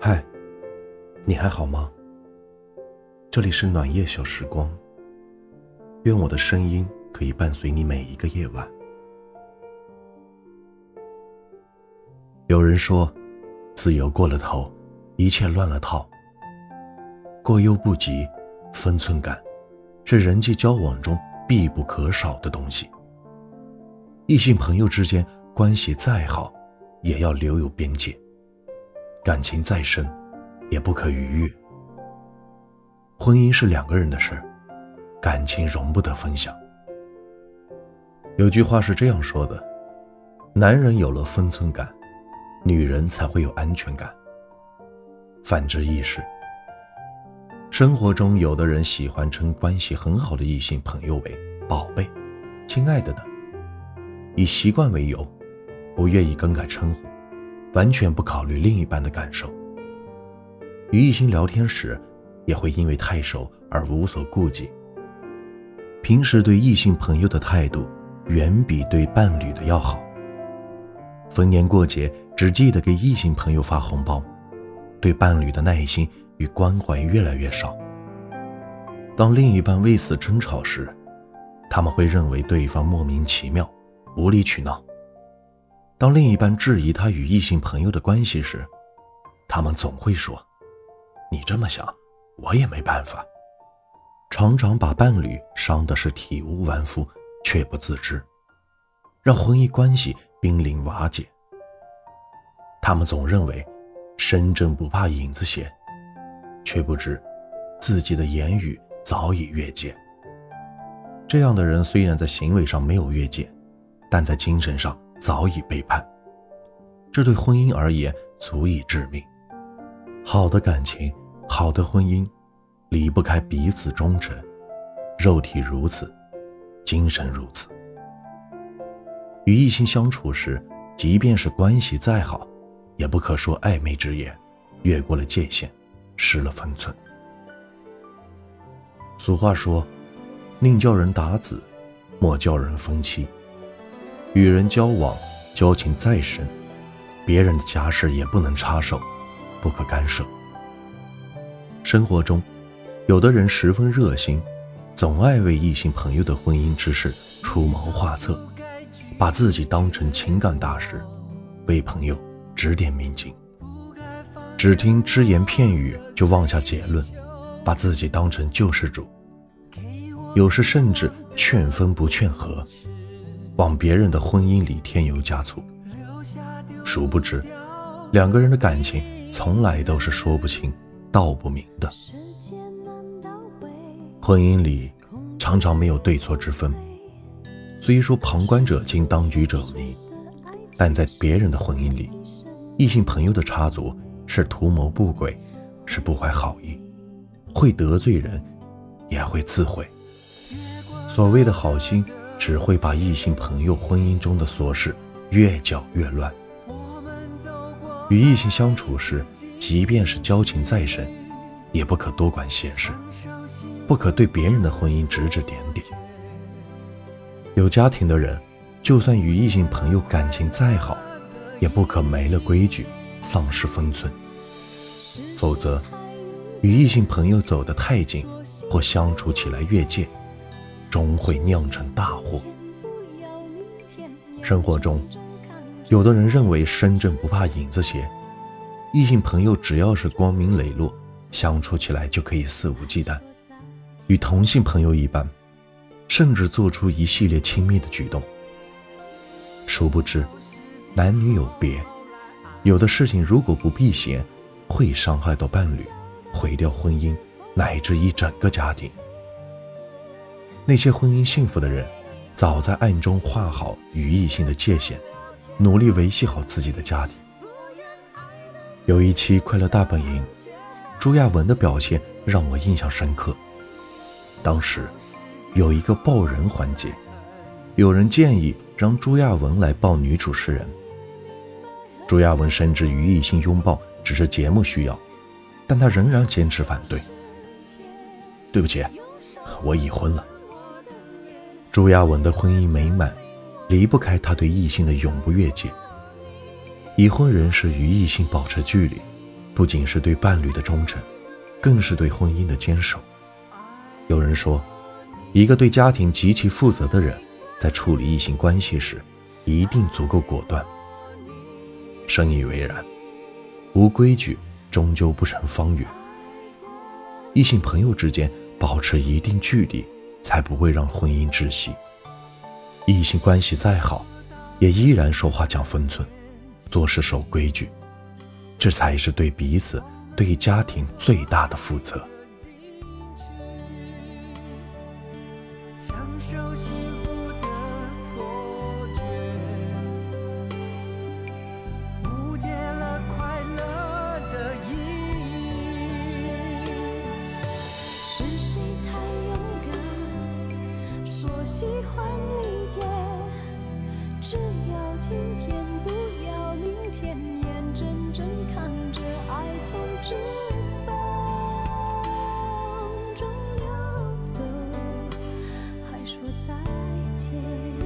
嗨，你还好吗？这里是暖夜小时光，愿我的声音可以伴随你每一个夜晚。有人说，自由过了头，一切乱了套。过犹不及，分寸感是人际交往中必不可少的东西。异性朋友之间关系再好，也要留有边界；感情再深，也不可逾越。婚姻是两个人的事感情容不得分享。有句话是这样说的：男人有了分寸感，女人才会有安全感。反之亦是。生活中，有的人喜欢称关系很好的异性朋友为“宝贝”“亲爱的”等。以习惯为由，不愿意更改称呼，完全不考虑另一半的感受。与异性聊天时，也会因为太熟而无所顾忌。平时对异性朋友的态度，远比对伴侣的要好。逢年过节只记得给异性朋友发红包，对伴侣的耐心与关怀越来越少。当另一半为此争吵时，他们会认为对方莫名其妙。无理取闹。当另一半质疑他与异性朋友的关系时，他们总会说：“你这么想，我也没办法。”常常把伴侣伤的是体无完肤，却不自知，让婚姻关系濒临瓦解。他们总认为身正不怕影子斜，却不知自己的言语早已越界。这样的人虽然在行为上没有越界。但在精神上早已背叛，这对婚姻而言足以致命。好的感情，好的婚姻，离不开彼此忠诚。肉体如此，精神如此。与异性相处时，即便是关系再好，也不可说暧昧之言，越过了界限，失了分寸。俗话说：“宁叫人打子，莫叫人分妻。”与人交往，交情再深，别人的家事也不能插手，不可干涉。生活中，有的人十分热心，总爱为异性朋友的婚姻之事出谋划策，把自己当成情感大师，为朋友指点迷津。只听只言片语就妄下结论，把自己当成救世主，有时甚至劝分不劝和。往别人的婚姻里添油加醋，殊不知，两个人的感情从来都是说不清道不明的。婚姻里常常没有对错之分，虽说旁观者清，当局者迷，但在别人的婚姻里，异性朋友的插足是图谋不轨，是不怀好意，会得罪人，也会自毁。所谓的好心。只会把异性朋友婚姻中的琐事越搅越乱。与异性相处时，即便是交情再深，也不可多管闲事，不可对别人的婚姻指指点点。有家庭的人，就算与异性朋友感情再好，也不可没了规矩，丧失分寸。否则，与异性朋友走得太近，或相处起来越界。终会酿成大祸。生活中，有的人认为身正不怕影子斜，异性朋友只要是光明磊落，相处起来就可以肆无忌惮，与同性朋友一般，甚至做出一系列亲密的举动。殊不知，男女有别，有的事情如果不避嫌，会伤害到伴侣，毁掉婚姻，乃至一整个家庭。那些婚姻幸福的人，早在暗中画好与异性的界限，努力维系好自己的家庭。有一期《快乐大本营》，朱亚文的表现让我印象深刻。当时有一个抱人环节，有人建议让朱亚文来抱女主持人。朱亚文深知与异性拥抱只是节目需要，但他仍然坚持反对。对不起，我已婚了。朱亚文的婚姻美满，离不开他对异性的永不越界。已婚人士与异性保持距离，不仅是对伴侣的忠诚，更是对婚姻的坚守。有人说，一个对家庭极其负责的人，在处理异性关系时，一定足够果断。深以为然，无规矩，终究不成方圆。异性朋友之间保持一定距离，才不会让婚姻窒息。异性关系再好，也依然说话讲分寸，做事守规矩，这才是对彼此、对家庭最大的负责。喜欢离别，只要今天，不要明天，眼睁睁看着爱从指缝中流走，还说再见。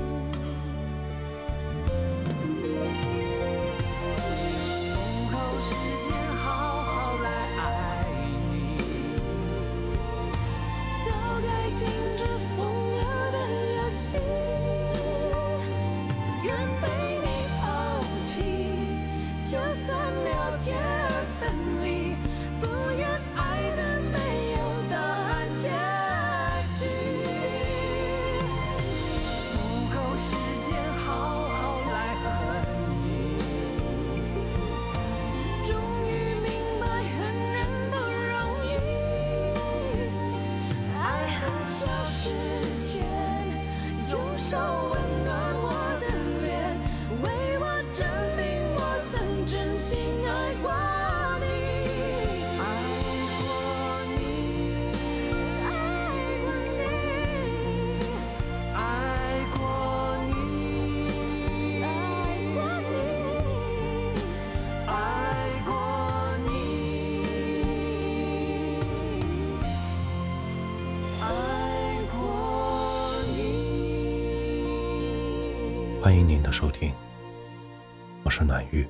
了解而分离，不愿爱的没有答案结局。不够时间好好来恨你，终于明白恨人不容易。爱恨消失前，用手欢迎您的收听，我是暖玉，